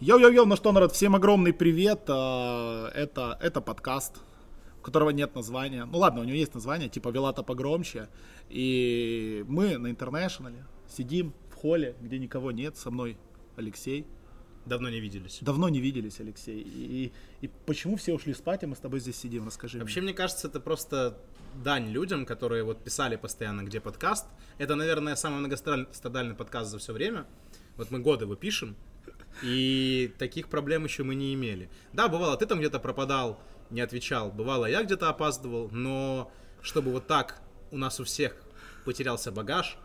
Йоу-йоу-йоу, ну что, народ, всем огромный привет. А, Это, это подкаст, у которого нет названия. Ну ладно, у него есть название, типа Вилата погромче. И мы на International е сидим в холле, где никого нет. Со мной Алексей. Давно не виделись. Давно не виделись, Алексей. И, и почему все ушли спать, а мы с тобой здесь сидим? Расскажи Вообще, мне. мне кажется, это просто дань людям, которые вот писали постоянно, где подкаст. Это, наверное, самый многострадальный подкаст за все время. Вот мы годы его пишем, и таких проблем еще мы не имели. Да, бывало, ты там где-то пропадал, не отвечал. Бывало, я где-то опаздывал, но чтобы вот так у нас у всех потерялся багаж,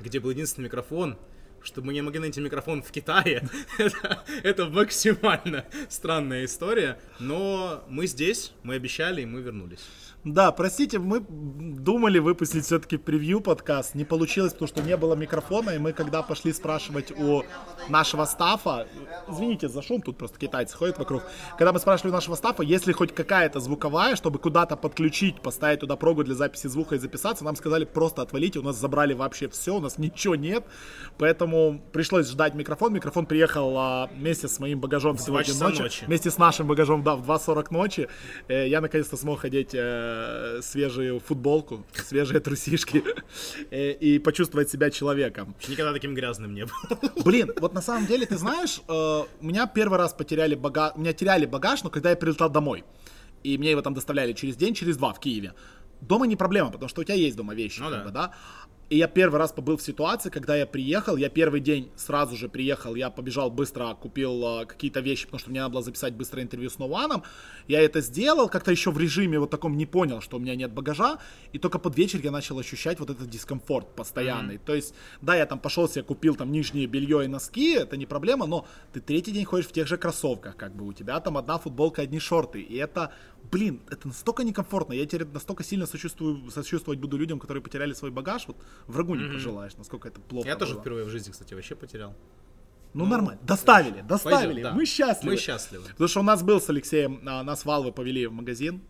где был единственный микрофон, чтобы мы не могли найти микрофон в Китае, это, это максимально странная история. Но мы здесь, мы обещали, и мы вернулись. Да, простите, мы думали выпустить все-таки превью подкаст. Не получилось, потому что не было микрофона, и мы когда пошли спрашивать у нашего стафа, извините за шум, тут просто китайцы ходят вокруг, когда мы спрашивали у нашего стафа, есть ли хоть какая-то звуковая, чтобы куда-то подключить, поставить туда прогу для записи звука и записаться, нам сказали просто отвалите, у нас забрали вообще все, у нас ничего нет, поэтому пришлось ждать микрофон. Микрофон приехал а, вместе с моим багажом сегодня часа ночью, ночи. вместе с нашим багажом, да, в 2.40 ночи. Э, Я наконец-то смог одеть э, свежую футболку, свежие трусишки э, и почувствовать себя человеком. Никогда таким грязным не был. Блин, вот на самом деле, ты знаешь, э, меня первый раз потеряли багаж, меня теряли багаж, но когда я прилетал домой, и мне его там доставляли через день, через два в Киеве. Дома не проблема, потому что у тебя есть дома вещи, Ну как да. бы, да. И я первый раз побыл в ситуации, когда я приехал, я первый день сразу же приехал, я побежал быстро, купил э, какие-то вещи, потому что мне надо было записать быстро интервью с Ноуаном. Я это сделал, как-то еще в режиме вот таком не понял, что у меня нет багажа, и только под вечер я начал ощущать вот этот дискомфорт постоянный. То есть, да, я там пошел себе купил там нижнее белье и носки, это не проблема, но ты третий день ходишь в тех же кроссовках, как бы у тебя там одна футболка, одни шорты, и это, блин, это настолько некомфортно, я теперь настолько сильно сочувствую, сочувствовать буду людям, которые потеряли свой багаж, вот врагу не пожелаешь, насколько это плохо Я тоже было. впервые в жизни, кстати, вообще потерял. Ну, нормально, доставили, доставили, Пойдет, да. мы счастливы. Мы счастливы. Потому что у нас был с Алексеем, а, нас Валвы повели в магазин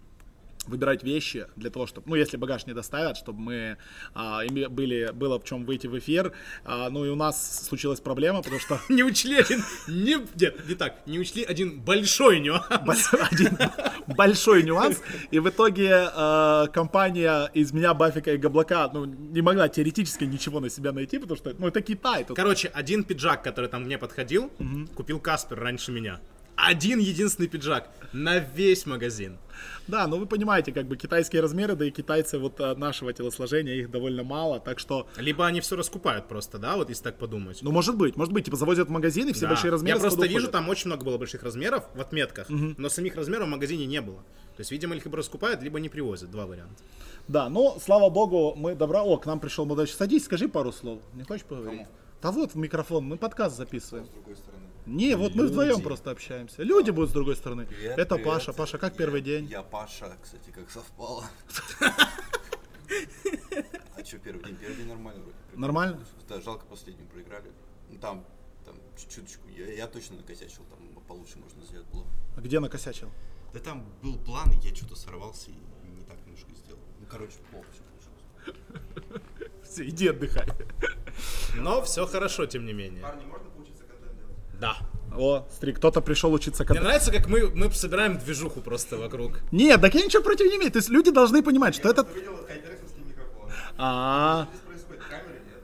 выбирать вещи для того, чтобы, ну, если багаж не доставят, чтобы мы а, име- были, было в чем выйти в эфир. А, ну и у нас случилась проблема, потому что Не учли один... Не, нет, не так. Не учли один большой нюанс. Один большой нюанс. И в итоге э, компания из меня, Бафика и Габлака ну, не могла теоретически ничего на себя найти, потому что, ну, это Китай. Тут... Короче, один пиджак, который там мне подходил, купил Каспер раньше меня. Один единственный пиджак на весь магазин. Да, ну вы понимаете, как бы китайские размеры, да и китайцы вот э, нашего телосложения, их довольно мало, так что, Либо они все раскупают просто, да, вот если так подумать. ну может быть, может быть, типа завозят в магазин и все Да. большие размеры Я просто вижу, там очень много было больших размеров в отметках, но самих размеров в магазине не было. То есть, видимо, их либо раскупают, либо не привозят. Два варианта. Да, но, слава богу, мы добра... О, к нам пришел молодой человек. Садись, скажи пару слов. Не хочешь поговорить? Да вот в микрофон, мы подкаст записываем. с другой стороны. Не, вот мы Люди. вдвоем просто общаемся. Люди будут с другой стороны. Привет, Это привет. Паша. Паша, как первый день? Я Паша, кстати, как совпало. А что, первый день? Первый день нормально вроде. Нормально? Да, жалко последним проиграли. Ну там, там чуть-чуточку. Я, я точно накосячил, там получше можно сделать было. А где накосячил? Да там был план, и я что-то сорвался и не так немножко сделал. Ну, короче, плохо все получилось. Все, иди отдыхай. Но все хорошо, тем не менее. Парни, можно? Да. О, смотри, кто-то пришел учиться Мне контенту. нравится, как мы, мы собираем движуху просто вокруг. Нет, так я ничего против не имею. То есть люди должны понимать, что это... Видел хайперсовский микрофон. А, Здесь происходит камеры, нет?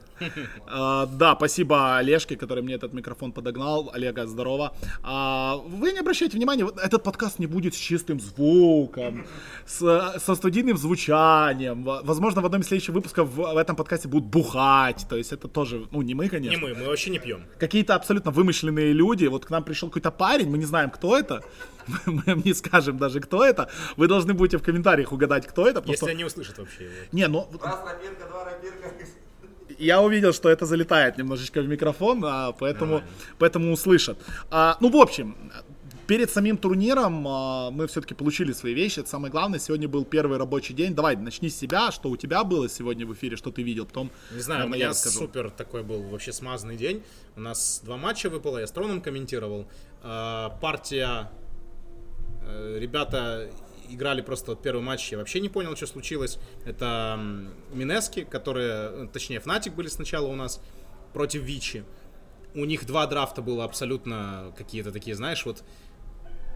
А, да, спасибо Олежке, который мне этот микрофон подогнал. Олега, здорово. А, вы не обращайте внимания, этот подкаст не будет с чистым звуком, с, со студийным звучанием. Во- Возможно, в одном из следующих выпусков в, в этом подкасте будут бухать. То есть это тоже, ну, не мы, конечно. Не мы, мы вообще не пьем. какие-то абсолютно вымышленные люди. Вот к нам пришел какой-то парень, мы не знаем, кто это. Мы не скажем даже, кто это. Вы должны будете в комментариях угадать, кто это. Если они услышат вообще его. Не, ну, Раз рапирка, два рапирка. Я увидел, что это залетает немножечко в микрофон, а, поэтому, поэтому услышат. А, ну, в общем, перед самим турниром а, мы все-таки получили свои вещи. Это самое главное. Сегодня был первый рабочий день. Давай, начни с себя. Что у тебя было сегодня в эфире, что ты видел. Потом, Не знаю, у наверное, я меня расскажу. супер такой был вообще смазанный день. У нас два матча выпало, я с Троном комментировал. А, партия, э, ребята играли просто вот первый матч, я вообще не понял, что случилось. Это Минески, которые, э, точнее, Фнатик были сначала у нас против Vici. у них два драфта было абсолютно какие-то такие, знаешь, вот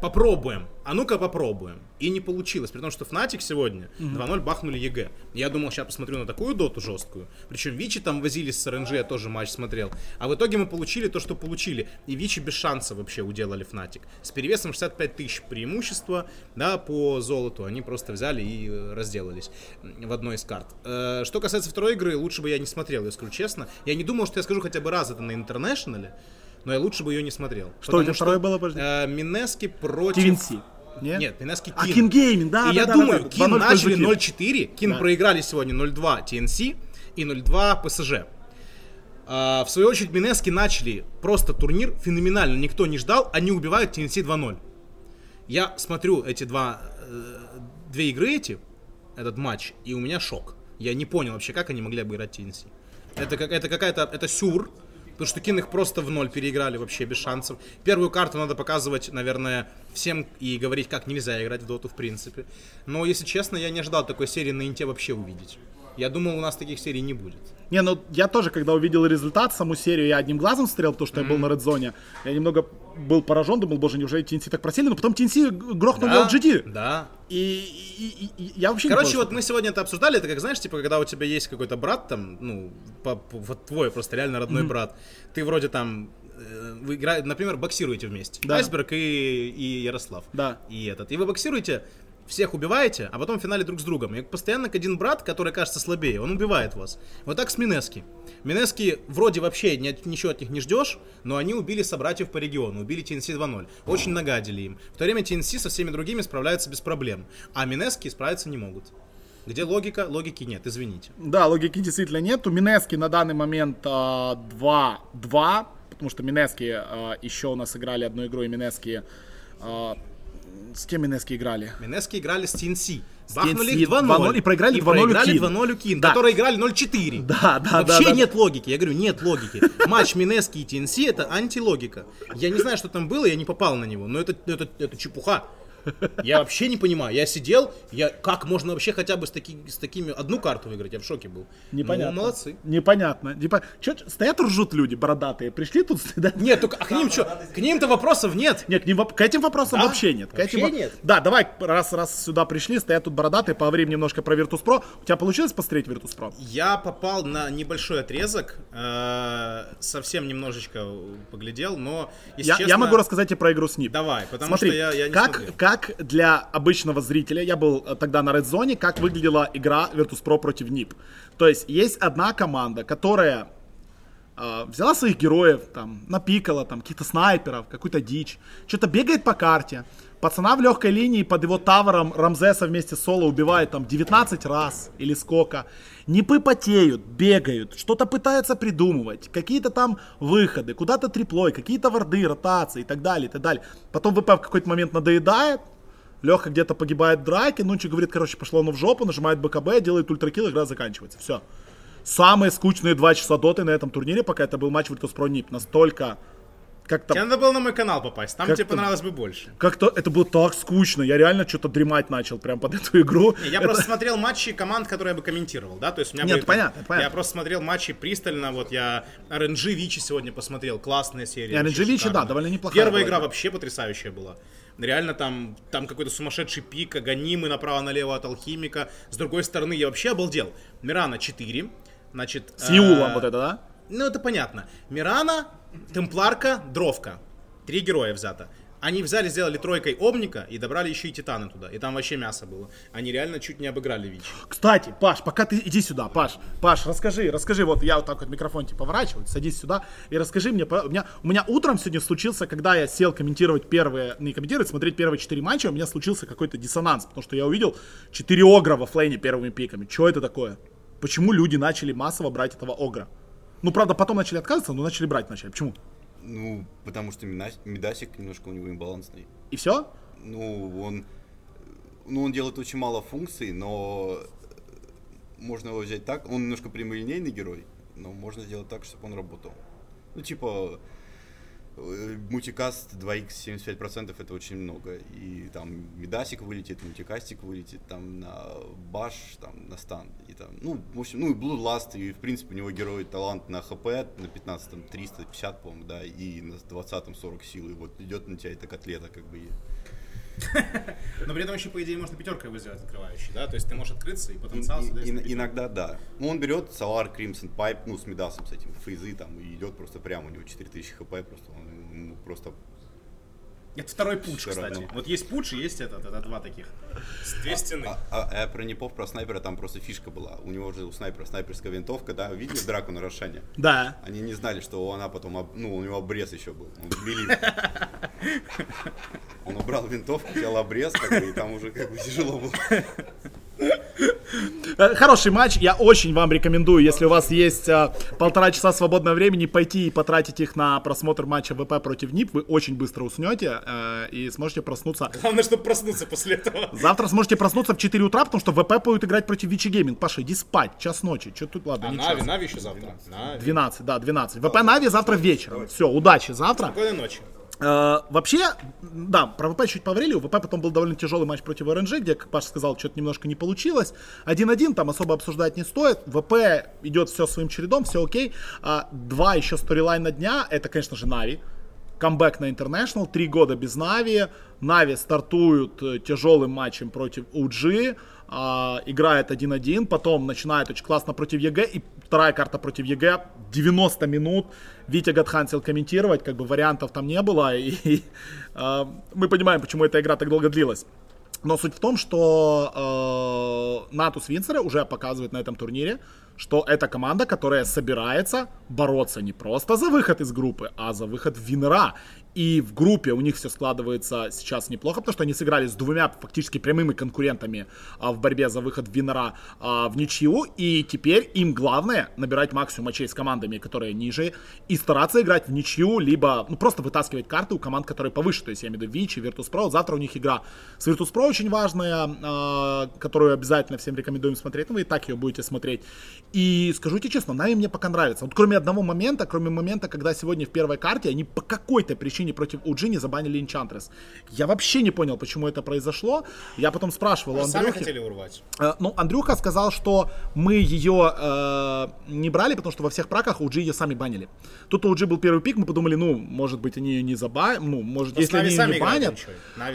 попробуем, а ну-ка попробуем. И не получилось, при том, что Fnatic сегодня 2-0 бахнули EG. Я думал, сейчас посмотрю на такую доту жесткую. Причем Vici там возились с RNG, я тоже матч смотрел. А в итоге мы получили то, что получили. И Vici без шанса вообще уделали Fnatic. С перевесом 65 тысяч преимущества, да, по золоту. Они просто взяли и э, разделались в одной из карт. Э, Что касается второй игры, лучше бы я не смотрел, я скажу честно. Я не думал, что я скажу хотя бы раз это на International е, но я лучше бы ее не смотрел. Что Потому второе было, подожди? э, Mineski против... TNC. Нет? Нет, Mineski А, Keen. Keen Gaming, да, И да, я да, думаю, да, да. Keen 2-0 начали Keen. 0-4, Keen Да. проиграли сегодня 0-2 TNC и 0-2 PSG. А, в свою очередь, Mineski начали просто турнир феноменально, никто не ждал, они убивают TNC 2-0. Я смотрю эти два, э, две игры эти, этот матч, и у меня шок. Я не понял вообще, как они могли обыграть TNC. Это, как, это какая-то, это сюр, потому что Кин их просто в ноль переиграли вообще без шансов. Первую карту надо показывать, наверное, всем и говорить, как нельзя играть в доту в принципе. Но, если честно, я не ожидал такой серии на Инте вообще увидеть. Я думал, у нас таких серий не будет. Не, ну я тоже, когда увидел результат, саму серию, я одним глазом смотрел, потому что я был на редзоне. Я немного был поражен, думал, боже, неужели TNC так просели? Но потом TNC грохнули Да, LGD. Да. И, и- и- я вообще не Короче, понял, вот мы сегодня это обсуждали, это как, знаешь, типа, когда у тебя есть какой-то брат, там, ну, по- по- вот твой просто реально родной брат, ты вроде там, э, вы играете, например, боксируете вместе, Да. Айсберг и, и Ярослав. Да. И этот. И вы боксируете, всех убиваете, а потом в финале друг с другом. И постоянно один брат, который кажется слабее, он убивает вас. Вот так с Минески. Минески вроде вообще ни- ничего от них не ждешь, но они убили собратьев по региону, убили TNC 2-0. Очень нагадили им. В то время TNC со всеми другими справляются без проблем, а Минески справиться не могут. Где логика? Логики нет, извините. Да, логики действительно нет. У Минески на данный момент а, 2-2, потому что Минески а, еще у нас играли одну игру, и Минески... а, с кем Минески играли? Минески играли с TNC. Бахнули их 2-0. и проиграли 2:0 проиграли Кин. 2-0 Кин, Да. которые играли 0-4. Да, да, Вообще да, да. нет логики. Я говорю, нет логики. Матч Минески и TNC это антилогика. Я не знаю, что там было, я не попал на него, но это, это, это чепуха. Я вообще не понимаю. Я сидел, я как можно вообще хотя бы с, таки, с такими одну карту выиграть? Я в шоке был. Непонятно. Ну, молодцы. Непонятно. Типа, чё, стоят ржут люди бородатые, пришли тут стыда. Нет, только а к ним что? К ним-то вопросов нет. Нет, к, ним к этим вопросам Да? вообще нет. К Вообще этим нет? Да, давай, раз, раз сюда пришли, стоят тут бородатые, поговорим немножко про Virtus.pro. У тебя получилось посмотреть Virtus.pro? Я попал на небольшой отрезок, э, совсем немножечко поглядел, но, Я, честно... я могу рассказать тебе про игру Sniп. Давай, потому Смотри, что я, я не как, смотрел. как для обычного зрителя, я был э, тогда на Red Zone, как выглядела игра Virtus.pro против NIP. То есть есть одна команда, которая взяла своих героев, там, напикала, там, каких-то снайперов, какую-то дичь, что-то бегает по карте, пацана в легкой линии под его тавером Рамзеса вместе с Соло убивает там 19 раз или сколько. Нипы потеют, бегают, что-то пытаются придумывать, какие-то там выходы, куда-то триплой, какие-то варды, ротации и так далее, и так далее. Потом ВП в какой-то момент надоедает, Леха где-то погибает в драке, Нунчик говорит, короче, пошло оно в жопу, нажимает БКБ, делает ультракил, игра заканчивается. Все. Самые скучные два часа доты на этом турнире, пока это был матч Virtus.pro NIP. Настолько как-то Тебе надо было на мой канал попасть, там тебе понравилось бы больше. как-то это было так скучно. Я реально что-то дремать начал прям под эту игру. Не, Я Это- просто смотрел матчи команд, которые я бы комментировал, да, то есть у меня Нет, были- понятно, это понятно. Я просто смотрел матчи пристально, вот я RNG Вичи сегодня посмотрел, классная серия. RNG Вичи, да, довольно неплохая Первая была игра вообще потрясающая была. Реально там, там какой-то сумасшедший пик, гонимы направо-налево от Алхимика. С другой стороны, я вообще обалдел. Мирана 4, значит... С Юлом э, вот это, да? Ну, это понятно. Мирана, Темпларка, Дровка. Три героя взято. Они взяли, сделали тройкой Обника и добрали еще и Титана туда. И там вообще мясо было. Они реально чуть не обыграли Вичи. Кстати, Паш, пока ты иди сюда, Паш, Паш, расскажи, расскажи, вот я вот так вот микрофон типа поворачиваю, садись сюда и расскажи мне, у меня, у меня утром сегодня случился, когда я сел комментировать первые, не комментировать, смотреть первые четыре матча, у меня случился какой-то диссонанс, потому что я увидел четыре огра во флейне первыми пиками. Что это такое? Почему люди начали массово брать этого огра? Ну, правда, потом начали отказываться, но начали брать начали. Почему? Ну, потому что Медасик немножко у него имбалансный. И все? Ну, он, ну, он делает очень мало функций, но можно его взять так. Он немножко прямолинейный герой, но можно сделать так, чтобы он работал. Ну, типа, Мультикаст 2х 75% это очень много. И там медасик вылетит, мультикастик вылетит, там на баш, там на стан. И там, ну, в общем, ну и Bloodlust, и в принципе у него герой талант на хп, на 15 350, по-моему, да, и на 20 40 сил. И вот идет на тебя эта котлета, как бы. И- Но при этом еще, по идее, можно пятеркой его сделать открывающий, да? То есть ты можешь открыться и И- потенциал и- и- пятерку. иногда да. Ну, он берет Solar Crimson Pipe, ну, с Медасом, с этим, фейзы там, и идет просто прямо, у него 4000 хп, просто он ему просто Это второй пуч, Всё кстати. равно. Вот есть пуч и есть этот, это два таких. С две стены. А, а- а про Непов, про снайпера, там просто фишка была. У него же у снайпера снайперская винтовка, да, видели драку на Рошане? Да. Они не знали, что она потом, об- ну, у него обрез еще был. Он вбили. Он убрал винтовку, взял обрез, как бы, и там уже как бы тяжело было. Э, Хороший матч, я очень вам рекомендую, если у вас есть э, полтора часа свободного времени, пойти и потратить их на просмотр матча ВП против NIP, вы очень быстро уснете э, и сможете проснуться. Главное, чтобы проснуться после этого. Завтра сможете проснуться в 4 утра, потому что ВП будет играть против Vici Gaming. Паша, иди спать, час ночи. Что тут, ладно, А не Нави, час. Нави еще завтра. Нави. 12, да, 12. ВП Нави завтра вечером. Все, удачи завтра. Спокойной ночи. Э, вообще, да, про ВП чуть поговорили. У ВП потом был довольно тяжелый матч против RNG, где, как Паша сказал, что-то немножко не получилось. 1-1, там особо обсуждать не стоит. ВП идет все своим чередом, все окей. А, два еще storyline а дня, это, конечно же, Нави. Камбэк на International, три года без Нави. Нави стартуют э, тяжелым матчем против OG, а, играет 1-1, потом начинает очень классно против EG, и вторая карта против EG, 90 минут, Витя Гатхан хотел комментировать, как бы вариантов там не было, и, а, мы понимаем, почему эта игра так долго длилась. Но суть в том, что э, Натус Винсера уже показывает на этом турнире, что это команда, которая собирается бороться не просто за выход из группы, а за выход в Винера. И в группе у них все складывается сейчас неплохо, потому что они сыграли с двумя фактически прямыми конкурентами а, в борьбе за выход в Винера а, в ничью. И теперь им главное набирать максимум мочей с командами, которые ниже, и стараться играть в ничью, либо ну, просто вытаскивать карты у команд, которые повыше. То есть я имею в виду Вичи, Virtus.pro. Завтра у них игра с Virtus.pro очень важная, а, которую обязательно всем рекомендуем смотреть. Ну, вы и так ее будете смотреть. И скажу тебе честно, Нави мне пока нравится. Вот кроме одного момента, кроме момента, когда сегодня в первой карте они по какой-то причине против Уджи не забанили Enchantress. Я вообще не понял, почему это произошло. Я потом спрашивал Сами Андрюхи. хотели урвать. Э, Ну, Андрюха сказал, что мы ее э, не брали, потому что во всех праках OG ее сами банили. Тут у OG был первый пик, мы подумали, ну, может быть, они ее не забанят, ну, может, если Нави они ее сами не банят.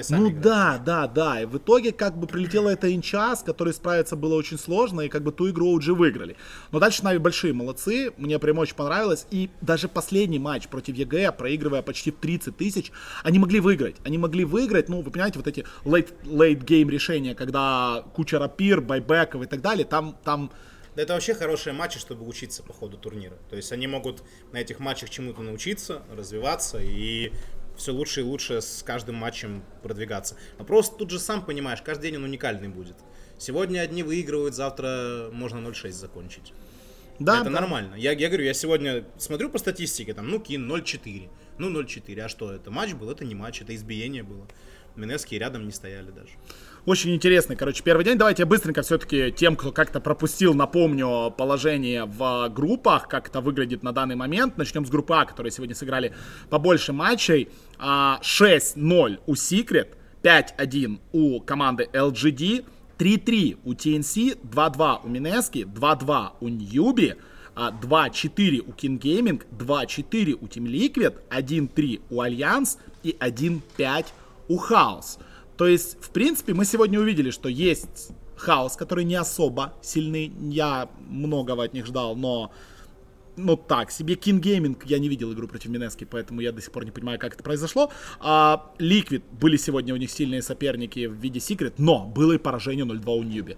сами Ну играют. да, да, да. И в итоге как бы прилетела эта энча, с которой справиться было очень сложно, и как бы ту игру OG выиграли. Но дальше Нави большие молодцы, мне прям очень понравилось. И даже последний матч против EG, проигрывая почти в 30 тысяч, они могли выиграть. Они могли выиграть, ну, вы понимаете, вот эти late, late game решения, когда куча рапир, байбеков и так далее, там, там Да это вообще хорошие матчи, чтобы учиться по ходу турнира. То есть они могут на этих матчах чему-то научиться, развиваться и все лучше и лучше с каждым матчем продвигаться. Но просто тут же сам понимаешь, каждый день он уникальный будет. Сегодня одни выигрывают, завтра можно 0-6 закончить. да, это да. нормально. Я, я говорю, я сегодня смотрю по статистике, там, ну, Кин 0-4. Ну, 0-4. А что, это матч был? Это не матч, это избиение было. Минески рядом не стояли даже. Очень интересный, короче, первый день. Давайте я быстренько все-таки тем, кто как-то пропустил, напомню положение в группах, как это выглядит на данный момент. Начнем с группы А, которые сегодня сыграли побольше матчей. А, 6-0 у Secret, 5-1 у команды LGD, 3-3 у TNC, 2-2 у Минески, 2-2 у Ньюби, а, 2-4 у Keen Gaming, 2-4 у Team Liquid, 1-3 у Альянс и 1-5 у Chaos. То есть, в принципе, мы сегодня увидели, что есть Chaos, который не особо сильный. Я многого от них ждал, но ну так, себе Keen Gaming, я не видел игру против Mineski, поэтому я до сих пор не понимаю, как это произошло. А, Liquid, были сегодня у них сильные соперники в виде Secret, но было и поражение 0-2 у Newbee.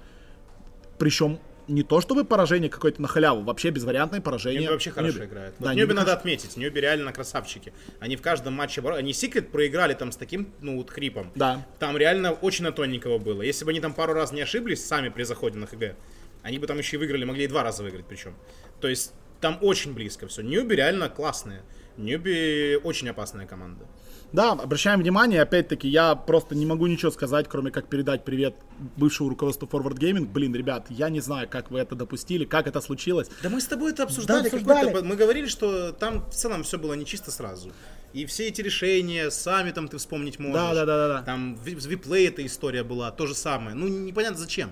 Причем не то чтобы поражение какое-то на халяву, вообще безвариантное поражение. Ньюби вообще хорошо Ньюби. играет. Да, Вот Ньюби Ньюби надо хорошо. отметить. Ньюби реально красавчики. Они в каждом матче... Они Секрет проиграли там с таким, ну, вот хрипом. Да. Там реально очень на тоненького было. Если бы они там пару раз не ошиблись сами при заходе на ХГ, они бы там еще и выиграли, могли и два раза выиграть причем. То есть там очень близко все. Ньюби реально классные. Ньюби очень опасная команда. Да, обращаем внимание, опять-таки, я просто не могу ничего сказать, кроме как передать привет бывшему руководству Forward Gaming. Блин, ребят, я не знаю, как вы это допустили, как это случилось. Да мы с тобой это обсуждали. обсуждали. какой-то- Мы говорили, что там в целом все было не чисто сразу. И все эти решения, сами там ты вспомнить можешь. Да, да, да, да, да. Там в в Виплей эта история была, то же самое. Ну, непонятно зачем.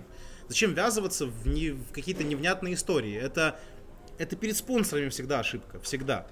Зачем ввязываться в, не- в какие-то невнятные истории? Это, это перед спонсорами всегда ошибка, всегда.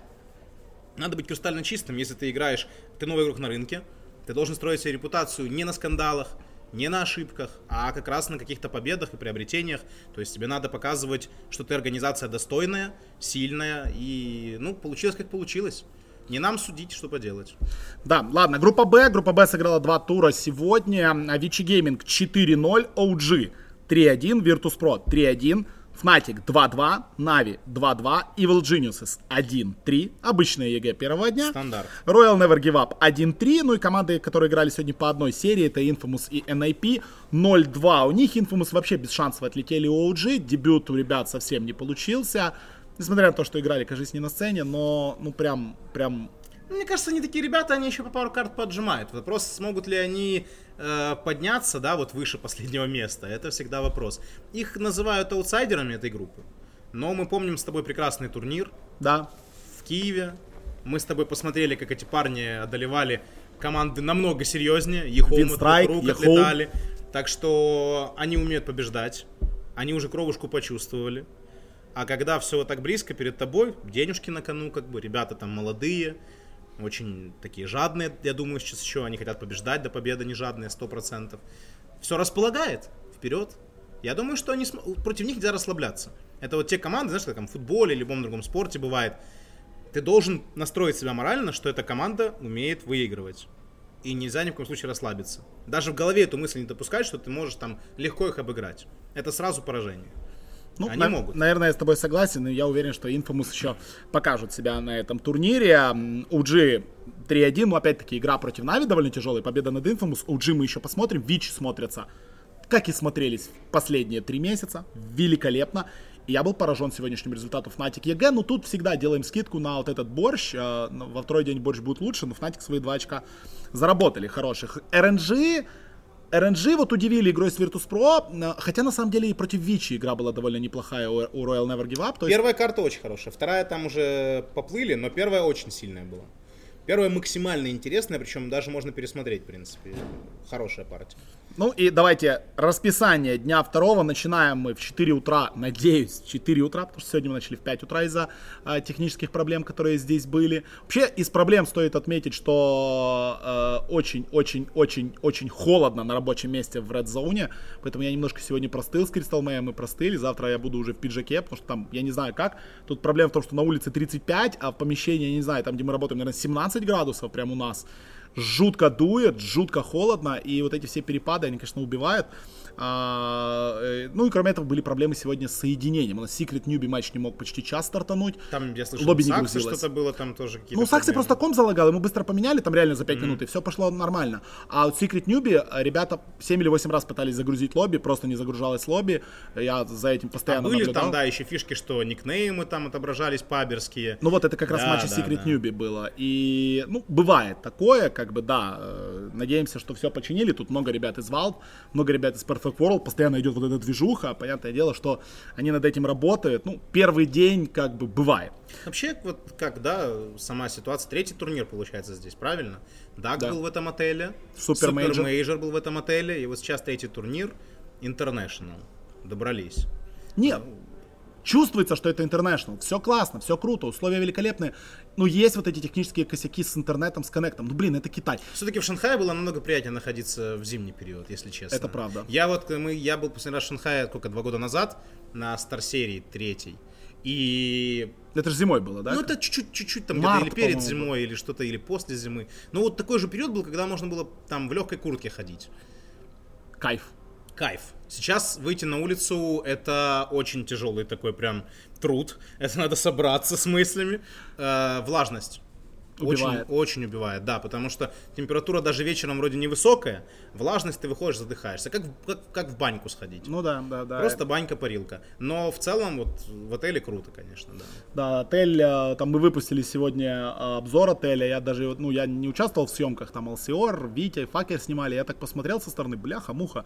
Надо быть кристально чистым, если ты играешь, ты новый игрок на рынке, ты должен строить себе репутацию не на скандалах, не на ошибках, а как раз на каких-то победах и приобретениях. То есть тебе надо показывать, что ты организация достойная, сильная, и, ну, получилось как получилось. Не нам судить, что поделать. Да, ладно, группа Б. Группа Б сыграла два тура сегодня. Vici Gaming 4-0, OG 3-1, Virtus.pro 3-1, Fnatic 2-2, Navi 2-2, Evil Geniuses 1-3. Обычная EG первого дня. Стандарт. Royal Never Give Up 1-3. Ну и команды, которые играли сегодня по одной серии, это Infamous и NIP 0-2. У них Infamous вообще без шансов отлетели у OG. Дебют у ребят совсем не получился. Несмотря на то, что играли, кажется, не на сцене, но ну прям, прям Мне кажется, они такие ребята, они еще по пару карт поджимают. Вопрос, смогут ли они э, подняться, да, вот выше последнего места. Это всегда вопрос. Их называют аутсайдерами этой группы. Но мы помним с тобой прекрасный турнир да, в Киеве. Мы с тобой посмотрели, как эти парни одолевали команды намного серьезнее. Ехом Винстрайк, рук отлетали. Так что они умеют побеждать. Они уже кровушку почувствовали. А когда все вот так близко перед тобой, денежки на кону, как бы, ребята там молодые, очень такие жадные, я думаю, сейчас еще они хотят побеждать, до победы не жадные, 100%. Все располагает, вперед. Я думаю, что они против них нельзя расслабляться. Это вот те команды, знаешь, как там в футболе или любом другом спорте бывает. Ты должен настроить себя морально, что эта команда умеет выигрывать. И нельзя ни в коем случае расслабиться. Даже в голове эту мысль не допускать, что ты можешь там легко их обыграть. Это сразу поражение. Ну, Они на- могут. Наверное, я с тобой согласен, и я уверен, что Infamous еще покажут себя на этом турнире. OG 3-1, ну, опять-таки, игра против Нави довольно тяжелая, победа над Infamous. OG мы еще посмотрим, Вич смотрятся, как и смотрелись последние три месяца, великолепно. И я был поражен сегодняшним результатом Fnatic EG, но тут всегда делаем скидку на вот этот борщ. Э, Во второй день борщ будет лучше, но Fnatic свои два очка заработали хороших. RNG RNG вот удивили игрой с Virtus.pro, э, хотя на самом деле и против Vici игра была довольно неплохая у Royal Never Give Up. Есть, Первая карта очень хорошая, вторая там уже поплыли, но первая очень сильная была. Первая максимально интересная, причем даже можно пересмотреть, в принципе. Хорошая партия. Ну и давайте расписание дня второго. Начинаем мы в 4 утра, надеюсь, в 4 утра, потому что сегодня мы начали в 5 утра из-за э, технических проблем, которые здесь были. Вообще из проблем стоит отметить, что э, очень-очень-очень-очень холодно на рабочем месте в Red Zone, поэтому я немножко сегодня простыл с Crystal May, мы простыли, завтра я буду уже в пиджаке, потому что там, я не знаю как, тут проблема в том, что на улице 35, а в помещении, я не знаю, там, где мы работаем, наверное, 17 градусов прямо у нас. Жутко дует, жутко холодно, и вот эти все перепады, они, конечно, убивают. А, э, ну и кроме этого были проблемы сегодня с соединением. У нас Secret Newbie матч не мог почти час стартануть. Там, я слышал, Лобби не грузилось. что-то было, там тоже какие-то Ну, Сакси проблемы. просто комп залагал, ему быстро поменяли, там реально за 5 минут, и все пошло нормально. А вот Secret Newbie, э, ребята 7 или 8 раз пытались загрузить лобби, просто не загружалось лобби. Я за этим А постоянно были наблюдал. там, да, еще фишки, что никнеймы там отображались паберские. Ну вот это как раз Да, в матче да, Secret да. Newbee было. И, ну, бывает такое, как бы, да. э, Надеемся, что все починили. Тут много ребят из Valve, много ребят из Perfect World. Постоянно идет вот эта движуха. Понятное дело, что они над этим работают. Ну, первый день, как бы, бывает. Вообще, вот как, да, сама ситуация. Третий турнир получается здесь, правильно? Даг Да. был в этом отеле. Super Major. Major был в этом отеле. И вот сейчас третий турнир. International. Добрались. Нет, чувствуется, что это International. Все классно, все круто, условия великолепные. Но есть вот эти технические косяки с интернетом, с коннектом. Ну, блин, это Китай. Все-таки в Шанхае было намного приятнее находиться в зимний период, если честно. Это правда. Я вот, мы, я был последний раз в Шанхае, сколько, два года назад, на Star серии третьей. И Это же зимой было, да? Ну, это чуть-чуть, чуть-чуть там Март, где-то или перед зимой, или что-то, или после зимы. Ну, вот такой же период был, когда можно было там в легкой куртке ходить. Кайф. Кайф. Сейчас выйти на улицу это очень тяжелый такой прям труд. Это надо собраться с мыслями. Э, влажность. Убивает. Очень, очень убивает, да, потому что температура даже вечером вроде невысокая, влажность ты выходишь, задыхаешься, как, как, как в баньку сходить. Ну да, да, да. Просто банька-парилка. Но в целом вот в отеле круто, конечно, да. Да, отель, э, там мы выпустили сегодня э, обзор отеля, я даже, ну, я не участвовал в съемках, там LCR, Витя, Факер снимали, я так посмотрел со стороны, бляха, муха,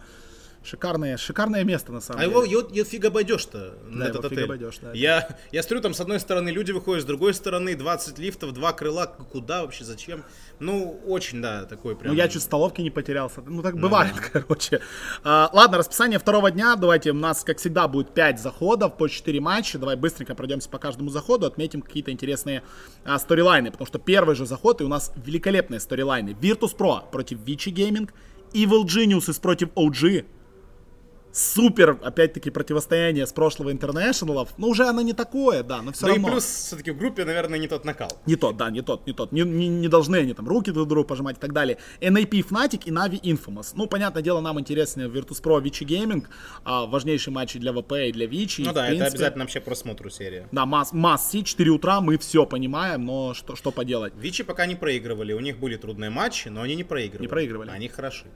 Шикарное, шикарное место, на самом А деле. его, его, его фиг обойдешь-то на его этот фиг отель. обойдешь, да. Я, я смотрю, там с одной стороны люди выходят, с другой стороны 20 лифтов, два крыла. Куда вообще, зачем? Ну, очень, да, такой прям... Ну, я чуть в столовке не потерялся. Ну, так бывает, короче. А, ладно, расписание второго дня. Давайте, у нас, как всегда, будет 5 заходов по 4 матча. Давай быстренько пройдемся по каждому заходу, отметим какие-то интересные а, сторилайны. Потому что первый же заход, и у нас великолепные сторилайны. Virtus.pro против Vici Gaming, Evil Geniuses против OG, супер, опять-таки, противостояние с прошлого интернешнлов. Ну, уже оно не такое, да, но все Ну и равно. плюс, все-таки в группе, наверное, не тот накал. Не тот, да, не тот, не тот. Не, не- не должны они там руки друг другу пожимать и так далее. NAP Fnatic и Navi Infamous. Ну, понятное дело, нам интереснее Virtus.pro Vici Gaming. а, важнейшие матчи для ВП и для Вичи. Ну И, да, это принципе, обязательно вообще просмотру серия. Да, масс, масс 4 утра, мы все понимаем, но что, что поделать. Вичи пока не проигрывали, у них были трудные матчи, но они не проигрывали. Не проигрывали. Они хороши.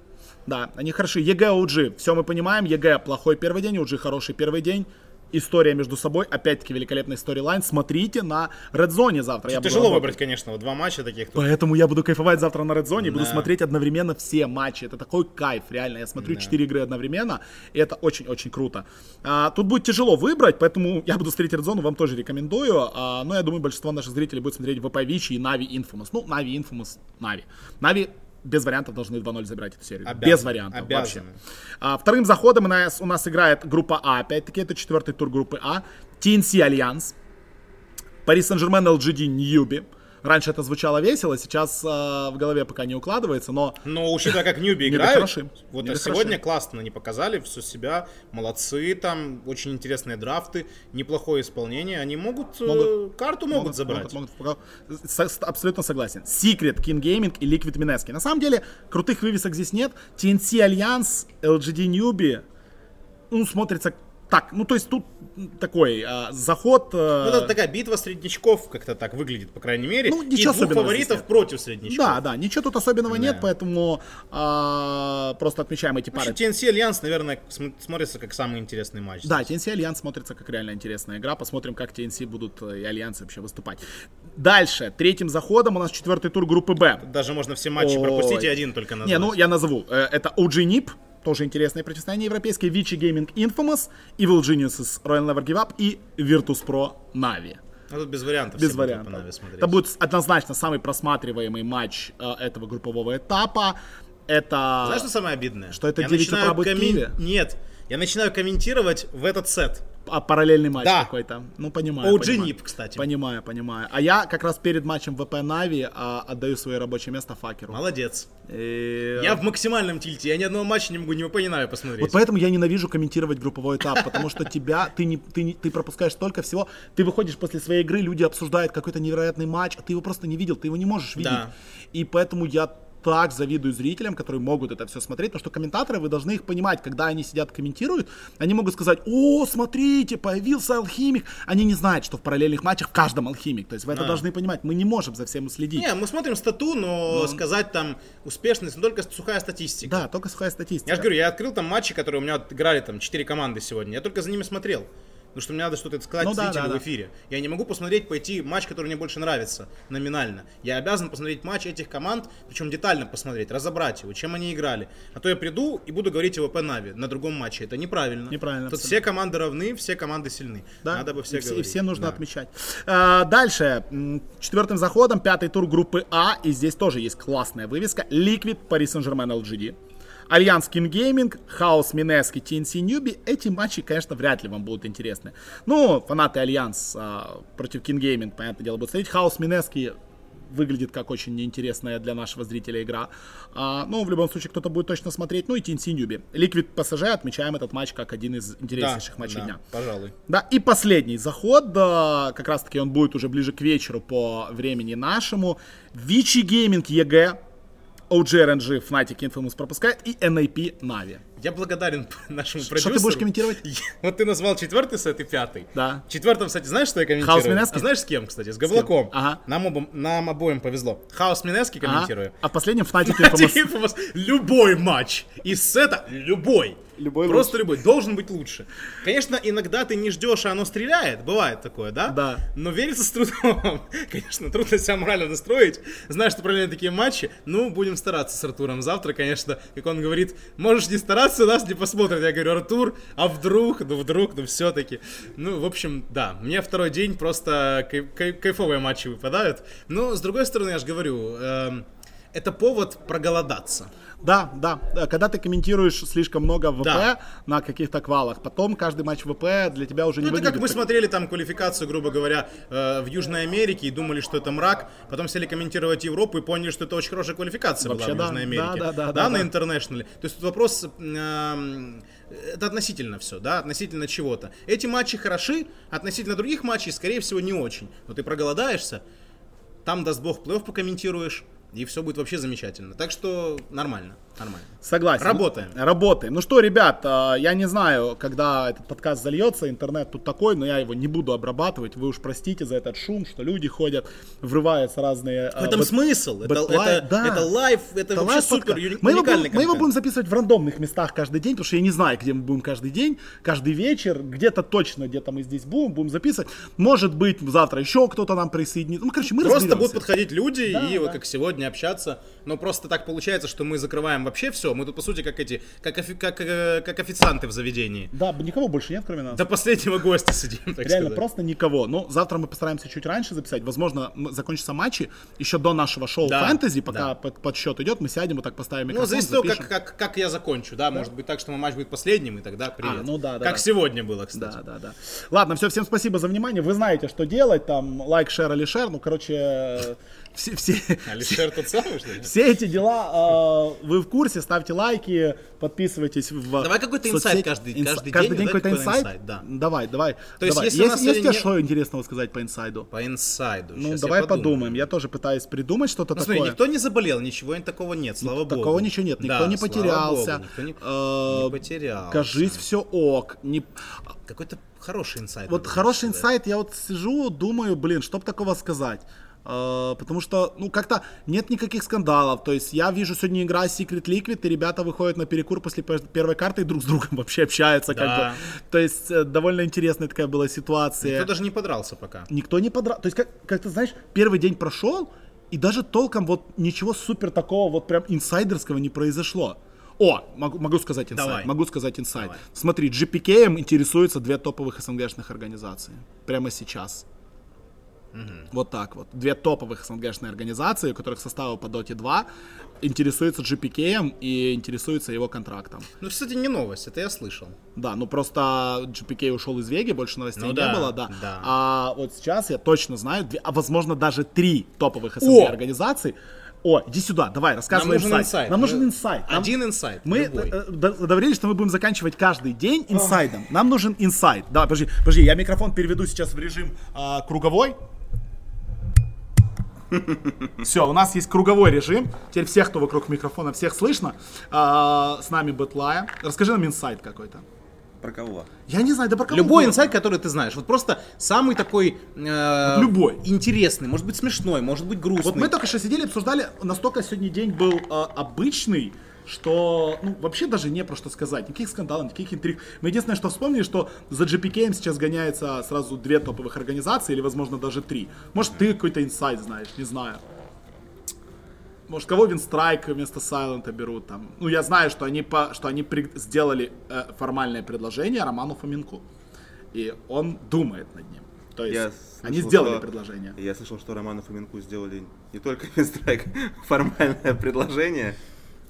Да, они хороши. EG, OG, все мы понимаем. EG плохой первый день, OG хороший первый день. История между собой, опять-таки великолепный storyline. Смотрите на Red Zone завтра. Я буду Тяжело работать. выбрать, конечно, вот два матча таких. тут. Поэтому я буду кайфовать завтра на Red Zone и буду Да. смотреть одновременно все матчи. Это такой кайф, реально. Я смотрю 4 игры одновременно, и это очень-очень круто. А, тут будет тяжело выбрать, поэтому я буду смотреть Red Zone, вам тоже рекомендую. А, но я думаю, большинство наших зрителей будет смотреть VP Vici и Navi Infamous. Ну, Navi Infamous, Navi. Navi без вариантов должны 2-0 забирать эту серию. Обязаны, без вариантов обязаны. вообще. А, вторым заходом у нас, у нас играет группа А. Опять-таки, это четвертый тур группы А. TNC Alliance. Paris Saint-Germain LGD Newbee. Раньше это звучало весело, сейчас а, в голове пока не укладывается, но Но учитывая, как Newbee играют, вот сегодня классно они показали все себя, молодцы, там очень интересные драфты, неплохое исполнение, они могут, э, Могут. карту могут, забрать. могут, могут. С- абсолютно согласен. Secret, Keen Gaming и Liquid Mineski. На самом деле, крутых вывесок здесь нет. TNC Alliance, LGD Newbee, ну, смотрится так. Ну, то есть тут такой а, заход... а, Ну, это такая битва среднячков, как-то так выглядит, по крайней мере. Ну, и ничего двух особенного фаворитов нет. против среднячков. Да, да, ничего тут особенного нет, Да. поэтому а, просто отмечаем эти пары. Вообще, TNC Alliance, наверное, см- смотрится как самый интересный матч. Да, TNC Alliance смотрится как реально интересная игра. Посмотрим, как TNC будут э, и Альянсы вообще выступать. Дальше, третьим заходом у нас четвертый тур группы Б. Даже можно все матчи Ой. пропустить и один только назвать. Не, ну я назову. Э, Это OG NIP, тоже интересное противостояние европейское, Vici Gaming Infamous, Evil Geniuses Royal Never Give Up и Virtus.pro Na'Vi. Ну, тут без вариантов. Без вариантов. Это будет однозначно самый просматриваемый матч э, этого группового этапа. Это... Знаешь, что самое обидное? Что это Я 9 начинаю коммен-? Нет, я начинаю комментировать в этот сет. А, параллельный матч Да. какой-то. Ну, понимаю. OG понимаю. NIP, кстати. Понимаю, понимаю. А я как раз перед матчем ВП Нави а, отдаю свое рабочее место Факеру. Молодец. И- Я в максимальном тильте, я ни одного матча не могу, не понимаю посмотреть. Вот поэтому я ненавижу комментировать групповой этап, потому что тебя, ты, не, ты, не, ты пропускаешь столько всего. Ты выходишь после своей игры, люди обсуждают какой-то невероятный матч, а ты его просто не видел, ты его не можешь видеть. Да. И поэтому я так завидую зрителям, которые могут это все смотреть, потому что комментаторы, вы должны их понимать, когда они сидят комментируют, они могут сказать, о, смотрите, появился алхимик. Они не знают, что в параллельных матчах в каждом алхимик. То есть вы это Да. должны понимать. Мы не можем за всем следить. Не, мы смотрим стату, но сказать там успешность, ну, только сухая статистика. Да, только сухая статистика. Я же говорю, я открыл там матчи, которые у меня играли там 4 команды сегодня. Я только за ними смотрел. Потому что мне надо что-то сказать Ну да, зрителю да, в да. эфире. Я не могу посмотреть, пойти матч, который мне больше нравится, номинально. Я обязан посмотреть матч этих команд, причем детально посмотреть, разобрать его, чем они играли. А то я приду и буду говорить о VP Navi на другом матче. Это неправильно. Неправильно, Тут абсолютно. все команды равны, все команды сильны. Да, Надо бы все и, все, и говорить. все нужно Да. отмечать. А, дальше, четвертым заходом, пятый тур группы А, и здесь тоже есть классная вывеска. Liquid, Paris Saint-Germain, LGD. Alliance Keen Gaming, Chaos Mineski, TNC Newbee. Эти матчи, конечно, вряд ли вам будут интересны. Ну, фанаты Альянс а, против Gaming, понятное дело, будут смотреть. Chaos Mineski выглядит как очень неинтересная для нашего зрителя игра. А, ну, в любом случае, кто-то будет точно смотреть. Ну и TNC Newbee. Liquid PSG отмечаем этот матч как один из Да, интереснейших матчей да, дня. пожалуй. Да, и последний заход, да, как раз таки он будет уже ближе к вечеру по времени нашему. Vici Gaming EG, OG RNG Fnatic Infamous пропускает и NIP Navi. Я благодарен нашему Что продюсеру. ты будешь комментировать? Вот ты назвал четвертый сет и пятый. Да. В четвертом, кстати, знаешь, что я комментирую? Хаус Минески? А знаешь с кем, кстати? С Габлаком. Ага. Нам, обом- нам обоим повезло. Хаус Минески Ага. комментирую. А в последнем Fnatic Fnatic Infamous. Infamous. Любой матч из сета, любой. Любой Просто любой. Должен быть лучше. Конечно, иногда ты не ждешь, а оно стреляет. Бывает такое, да? Да. Но верится с трудом. Конечно, трудно себя морально настроить. Знаешь, что параллельно такие матчи. Ну, будем стараться с Артуром завтра, конечно. Как он говорит, можешь не стараться, нас не посмотрит. Я говорю, Артур, а вдруг, ну вдруг, ну все-таки. Ну, в общем, да, мне второй день просто кай- кай- кайфовые матчи выпадают. Но, с другой стороны, я же говорю, эм, это повод проголодаться. Да, да. Э, Когда ты комментируешь слишком много VP Да. на каких-то квалах, потом каждый матч VP для тебя уже не Ну, это как мы так- смотрели там квалификацию, грубо говоря, э, в Южной Америке и думали, что это мрак, потом сели комментировать Европу и поняли, что это очень хорошая квалификация Вообще была в да, Южной Америке. да, да, да, да, на да. International'е. То есть тут вопрос, эм, это относительно все, да, относительно чего-то. Эти матчи хороши, относительно других матчей, скорее всего, не очень. Но ты проголодаешься, там, даст бог, плей-офф покомментируешь, и все будет вообще замечательно. Так что нормально, нормально. Согласен. Работаем. Работаем. Ну что, ребят, а, я не знаю, когда этот подкаст зальется, интернет тут такой, но я его не буду обрабатывать. Вы уж простите за этот шум, что люди ходят, врываются разные... а, В этом бэк- смысл. Это, бэклай- это, да. это live, это, Это вообще супер мы его, будем, мы его будем записывать в рандомных местах каждый день, потому что я не знаю, где мы будем каждый день, каждый вечер, где-то точно, где-то мы здесь будем, будем записывать. Может быть, завтра еще кто-то нам присоединится. Ну, короче, мы Просто разберемся. будут подходить люди Да, и да. как сегодня общаться. Но просто так получается, что мы закрываем вообще все. Мы тут, по сути, как эти, как, офи- как, э, как официанты в заведении. Да, никого больше нет, кроме нас. До последнего гостя сидим, так Реально, сказать. просто никого. Ну, завтра мы постараемся чуть раньше записать. Возможно, закончатся матчи еще до нашего шоу Да, фэнтези, пока да. под, подсчет идет, мы сядем, вот так поставим Ну, микрофон, зависит от того, как, как, как я закончу, да, может быть так, что мой матч будет последним, и тогда привет. А, ну да, да, Как да. сегодня было, кстати. Да, да, да. Ладно, все, всем спасибо за внимание. Вы знаете, что делать. Там лайк, share, Алишер. Ну, короче, все, все, Алишер тот самый, что ли? все эти дела э, вы в курсе. Ставьте лайки, подписывайтесь в Давай какой-то соцсети. инсайт каждый- Инс- каждый каждый день, какой-то инсайт? инсайт, да. Давай, давай. То есть, давай. если есть, есть не- что интересного сказать по инсайду? По инсайду. Ну, давай я подумаем. Я тоже пытаюсь придумать что-то Ну, смотри, такое. никто не заболел, ничего такого нет, слава богу. Такого ничего нет, никто Да, не потерялся. богу, никто не, Э, не потерялся. Кажись, все ок. Не... Какой-то хороший инсайт. Вот хороший инсайт, я вот сижу, думаю, блин, что б такого сказать. Э, потому что, ну, как-то нет никаких скандалов. То есть я вижу сегодня игра Secret Liquid, и ребята выходят на перекур после пер- первой карты и друг с другом вообще общаются. Как Да. бы. То есть э, довольно интересная такая была ситуация. Никто даже не подрался пока. Никто не подрал. То есть, как, как ты знаешь, первый день прошел, и даже толком вот ничего супер такого вот прям инсайдерского не произошло. О, могу, могу сказать инсайд. Давай. Могу сказать инсайд. Давай. Смотри, GPK интересуются две топовых СНГшных организации. Прямо сейчас. Вот так вот. Две топовых СНГшные организации, у которых составы по Dota 2, интересуются GPK и интересуются его контрактом. Ну, кстати, не новость, это я слышал. Да, ну просто GPK ушел из Веги, больше новостей Ну не да, было, да. да. А вот сейчас я точно знаю, две- а возможно даже три топовых О! СНГ организации. О, иди сюда, давай, рассказывай Нам нужен инсайт. инсайт. Нам Мы- нужен инсайт. Нам- Один инсайт, Мы э, до- договорились, что мы будем заканчивать каждый день инсайдом. Нам нужен инсайт. Да, подожди, подожди, я микрофон переведу сейчас в режим а, круговой. Все, у нас есть круговой режим. Теперь всех, кто вокруг микрофона, всех слышно. А, с нами Бэтлая. Расскажи нам инсайт какой-то. Про кого? Я не знаю, да про кого Любой угодно. инсайт, который ты знаешь. Вот просто самый такой... э, Любой. Интересный, может быть смешной, может быть грустный. Вот мы только что сидели, обсуждали, настолько сегодня день был э, обычный, что, ну, вообще даже не про что сказать. Никаких скандалов, никаких интриг. Мы единственное, что вспомнили, что за GPK сейчас гоняется сразу две топовых организации, или, возможно, даже три. Может, ты какой-то инсайт знаешь, не знаю. Может, кого Винстрайк вместо Сайлента берут там. Ну, я знаю, что они, по, что они при- сделали э, формальное предложение Роману Фоминку. И он думает над ним. То есть, Я они слышал, сделали что- предложение. Я слышал, что Роману Фоменку сделали не только Винстрайк формальное предложение,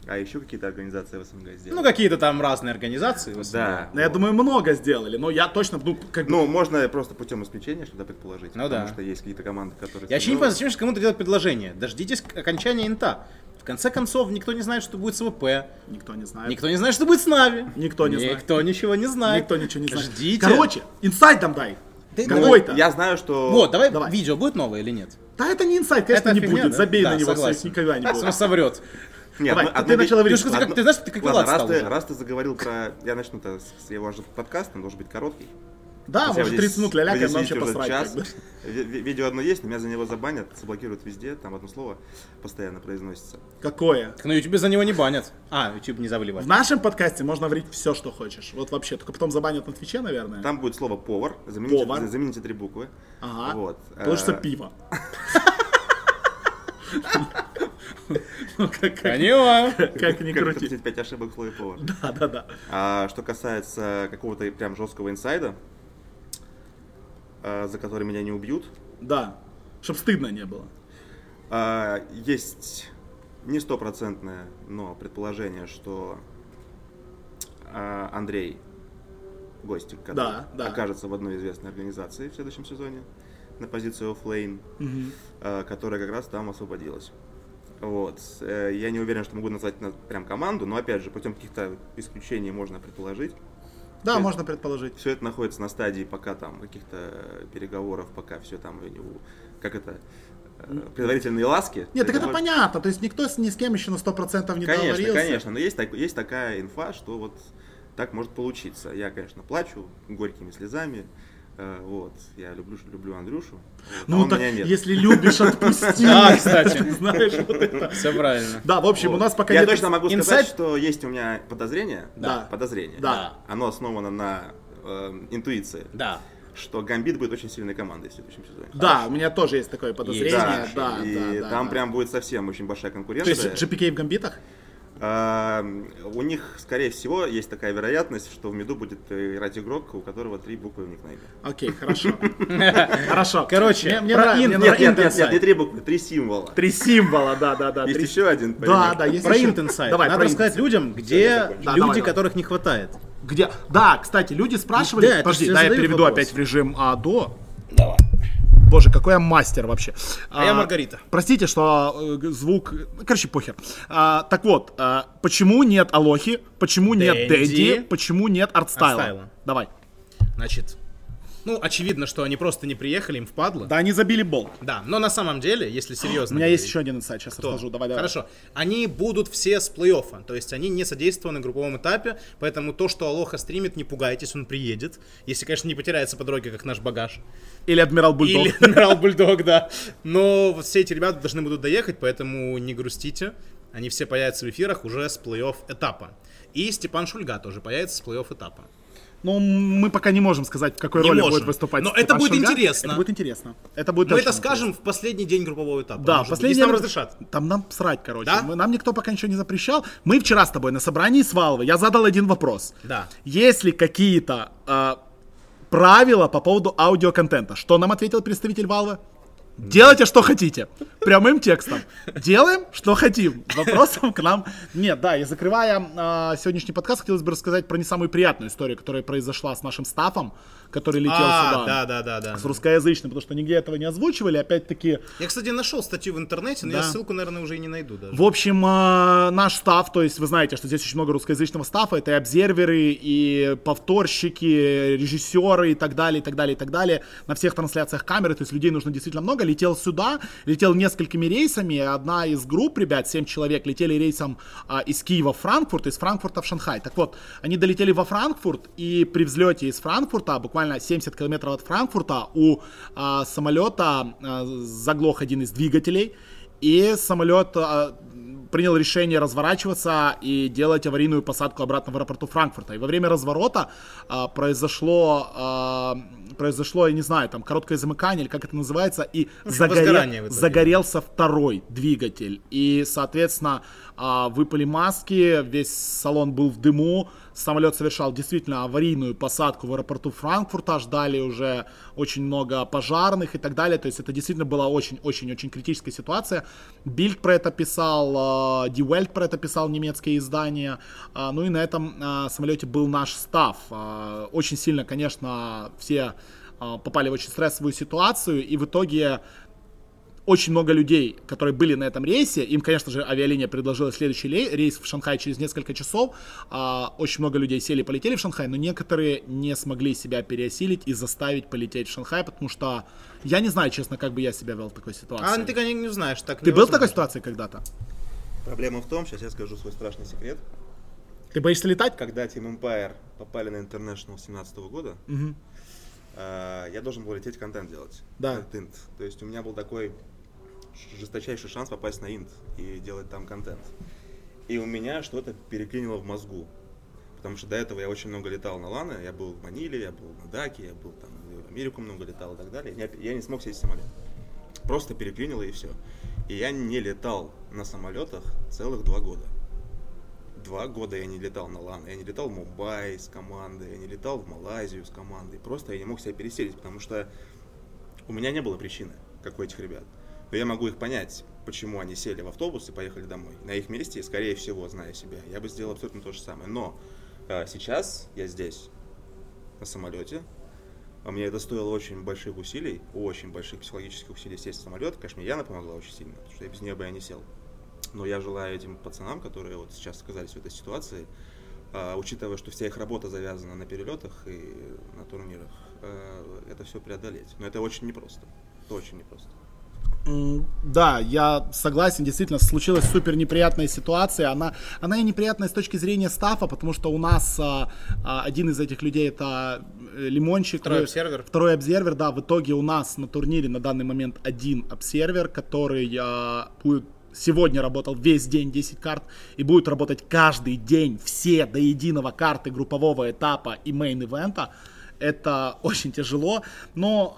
а еще какие-то организации в СНГ сделали. Ну, какие-то там разные организации. в основном. да. Ну, я думаю, много сделали, но я точно, ну, как бы... Ну, можно просто путем исключения что-то предположить. Ну потому да. что есть какие-то команды, которые... Я вообще не понимаю, зачем же кому-то делать предложение. Дождитесь окончания инта. В конце концов, никто не знает, что будет с ВП. Никто не знает. Никто не знает, что будет с Нави. Никто не знает. Никто ничего не знает. Никто ничего не знает. Ждите. Короче, инсайт там дай. Ты- Какой-то. Я знаю, что... Вот, давай, Давай. видео будет новое или нет? Да это не инсайт, конечно, Это не фигня, будет. да? Забей Да, на него, согласен. Сэйс, никогда не Он будет. соврет. Нет, Давай, ну, ты- одну ты вещь- начал говорить, Ты, как- ты знаешь, ты как Ладно, Влад раз стал ты, раз ты заговорил про... Я начну-то с... Я ваш подкаст, он должен быть короткий. Да, Хотя может вы 30 здесь- минут ля-ля, здесь вообще посрать. час. Видео одно есть, но меня за него забанят, заблокируют везде, там одно слово постоянно произносится. Какое? Так на Ютубе за него не банят. А, Ютуб не забыли В нашем подкасте можно говорить все, что хочешь. Вот вообще, только потом забанят на Твиче, наверное. Там будет слово повар, замените, Повар. за- замените три буквы. Ага. Вот. Получится Э, пиво. Ну, как- как- Понимаю. Как Как крути. 35 ошибок слоя повара. Да, да, да. А что касается какого-то прям жесткого инсайда, а, за который меня не убьют, Да. Чтоб стыдно не было. а, есть не стопроцентное, но предположение, что а, Андрей Гостик, который Да, да. окажется в одной известной организации в следующем сезоне на позицию оффлейн, а, которая как раз там освободилась. Вот. Э, Я не уверен, что могу назвать на- прям команду, но опять же, путем каких-то исключений можно предположить. Да, Есть- можно предположить. Все это находится на стадии пока там каких-то переговоров, пока все там, как это, э, предварительные ласки. Нет, так это Договор- понятно. То есть никто с, ни с кем еще на 100% не Конечно, договорился. конечно, но есть, так- есть такая инфа, что вот так может получиться. Я, конечно, плачу горькими слезами, вот, я люблю, люблю Андрюшу, а Ну он так, меня нет. если любишь, отпусти. Да, кстати. Знаешь, вот это. Все правильно. Да, в общем, у нас пока Я точно могу сказать, что есть у меня подозрение, Да. подозрение, Да. оно основано на э, интуиции, Да. что Гамбит будет очень сильной командой в следующем сезоне. Да, у меня тоже есть такое подозрение. Да, Да, и да, да, там да. прям будет совсем очень большая То конкуренция. есть GPK в гамбитах? А, у них, скорее всего, есть такая вероятность, что в меду будет э, играть игрок, у которого три буквы в никнейме. Окей, хорошо. Хорошо. Короче, мне, нравится, Нет, нет, нет, не три буквы, три символа. Три символа, да, да, да. Есть еще один Да, да, есть Про интенсайд. Давай, Надо рассказать людям, где люди, давай, давай. которых не хватает. Где? Да, кстати, люди спрашивали. Подожди, да, я переведу опять в режим а, до. Боже, какой я мастер вообще. А я Маргарита. Простите, что э, звук... Короче, похер. А, так вот, а, почему нет Алохи? Почему нет Дэнди. Почему нет? Артстайла. Давай. Значит, ну, очевидно, что они просто не приехали, им впадло. Да, они забили бол. Да, но на самом деле, если У серьезно... меня есть говорить, еще один инсайт, сейчас то- расскажу. Давай, давай. Хорошо. Они будут все с плей-оффа, то есть они не содействованы групповом этапе, поэтому то, что Алоха стримит, не пугайтесь, он приедет. Если, конечно, не потеряется по дороге, как наш багаж. Или Адмирал Бульдог. Или Адмирал Бульдог, да. Но все эти ребята должны будут доехать, поэтому не грустите. Они все появятся в эфирах уже с плей-офф этапа. И Степан Шульга тоже появится с плей-офф этапа. Ну, мы пока не можем сказать, в какой Не роли можем. будет выступать Но это будет Шульга. интересно. Это будет интересно. Это будет Мы это скажем в последний день группового этапа. Да, может последний если нам раз- разрешат. Там нам срать, короче. Да? Мы- нам никто пока ничего не запрещал. Мы вчера с тобой на собрании с Валвой, я задал один вопрос. Да. Есть ли какие-то э, правила по поводу аудиоконтента? Что нам ответил представитель Valve? Делайте, что хотите. Прямым текстом. Делаем, что хотим. Вопросом к нам нет. Да, и закрывая э, сегодняшний подкаст, хотелось бы рассказать про не самую приятную историю, которая произошла с нашим стафом, который летел А, сюда. да, да, да, да. С русскоязычным, потому что нигде этого не озвучивали. Опять-таки, Я, кстати, нашел статью в интернете, но Да. я ссылку, наверное, уже и не найду даже. В общем, э, наш став, то есть вы знаете, что здесь очень много русскоязычного стафа, это и обзерверы, и повторщики, режиссеры и так далее, и так далее, и так далее. На всех трансляциях камеры, то есть людей нужно действительно много. Летел сюда, летел несколькими рейсами. Одна из групп, ребят, 7 человек, летели рейсом а, из Киева в Франкфурт, из Франкфурта в Шанхай. Так вот, они долетели во Франкфурт, и при взлете из Франкфурта, буквально 70 километров от Франкфурта, у а, самолета а, заглох один из двигателей, и самолет а, принял решение разворачиваться и делать аварийную посадку обратно в аэропорту Франкфурта. И во время разворота а, произошло, а, произошло, я не знаю, там короткое замыкание или как это называется, и общем, загоре- загорелся второй двигатель. И, соответственно, а, выпали маски, весь салон был в дыму, самолет совершал действительно аварийную посадку в аэропорту Франкфурта, ждали уже очень много пожарных и так далее, то есть это действительно была очень-очень-очень критическая ситуация. Бильд про это писал, а, Die Welt про это писал, немецкое издание, А, ну и на этом а, самолете был наш став. А, Очень сильно, конечно, все а, попали в очень стрессовую ситуацию, и в итоге очень много людей, которые были на этом рейсе, им, конечно же, авиалиния предложила следующий рейс в Шанхай через несколько часов. А, очень много людей сели и полетели в Шанхай, но некоторые не смогли себя переосилить и заставить полететь в Шанхай, потому что я не знаю, честно, как бы я себя вел в такой ситуации. А, ну ты, конечно, не знаешь. Так Ты был в такой ситуации когда-то? Проблема в том, сейчас я скажу свой страшный секрет. Ты боишься летать? Когда Team Empire попали на International 17 года, Мгм. Э, я должен был лететь контент делать. Да. Инт. То есть у меня был такой жесточайший шанс попасть на инт и делать там контент. И у меня что-то переклинило в мозгу. Потому что до этого я очень много летал на Ланы, я был в Маниле, я был на Даке, я был там в Америку много летал и так далее. Я, я не смог сесть в самолет. Просто переклинило и все. И я не летал на самолетах целых два года. Два года я не летал на Лан, я не летал в Мумбаи с командой, я не летал в Малайзию с командой. Просто я не мог себя переселить, потому что у меня не было причины, как у этих ребят. Но я могу их понять, почему они сели в автобус и поехали домой. На их месте, скорее всего, зная себя, я бы сделал абсолютно то же самое. Но э, сейчас я здесь, на самолете. А мне это стоило очень больших усилий, очень больших психологических усилий сесть в самолет. Конечно, мне Яна помогла очень сильно, потому что я без нее бы я не сел. Но я желаю этим пацанам, которые вот сейчас оказались в этой ситуации, а, учитывая, что вся их работа завязана на перелетах и на турнирах, а, это все преодолеть. Но это очень непросто. Это очень непросто. Да, я согласен, действительно, случилась супер неприятная ситуация. Она, она и неприятная с точки зрения staff а, потому что у нас а, а, один из этих людей это э, Лимончик. Второй observer. Второй observer, да. В итоге у нас на турнире на данный момент один observer, который а, будет сегодня работал весь день 10 карт и будет работать каждый день все до единого карты группового этапа и main event а это очень тяжело, но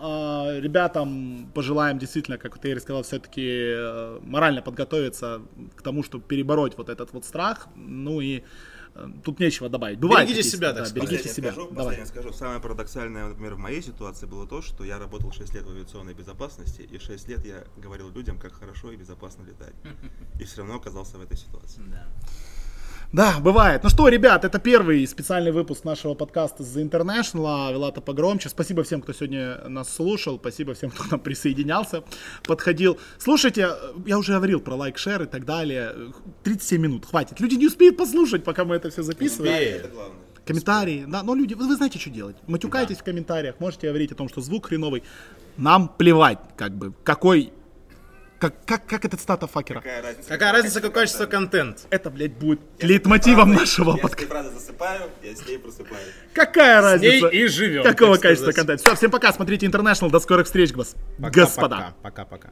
э, ребятам пожелаем действительно, как ты сказал, все-таки э, морально подготовиться к тому, чтобы перебороть вот этот вот страх, ну и тут нечего добавить. Бывает берегите себя, да, берегите себя. Скажу, Давай. скажу, самое парадоксальное, например, в моей ситуации было то, что я работал 6 лет в авиационной безопасности, и 6 лет я говорил людям, как хорошо и безопасно летать. И все равно оказался в этой ситуации. Да. Да, бывает. Ну что, ребят, это первый специальный выпуск нашего подкаста The International. Вилата погромче. Спасибо всем, кто сегодня нас слушал. Спасибо всем, кто нам присоединялся, подходил. Слушайте, я уже говорил про лайк, шер и так далее. 37 минут, хватит. Люди не успеют послушать, пока мы это все записываем. Это главное. Комментарии, да, но люди, вы, вы знаете, что делать. Матюкайтесь да. в комментариях, можете говорить о том, что звук хреновый. Нам плевать, как бы, какой как, как, как этот стата факера? Какая разница, какая разница какое качество контент? Это, блядь, будет лейтмотивом нашего подкаста. Я правда засыпаю, я с ней просыпаюсь. Какая разница? С ней и живем. Какого качества контента? Все, всем пока, смотрите International, до скорых встреч, господа. Пока-пока.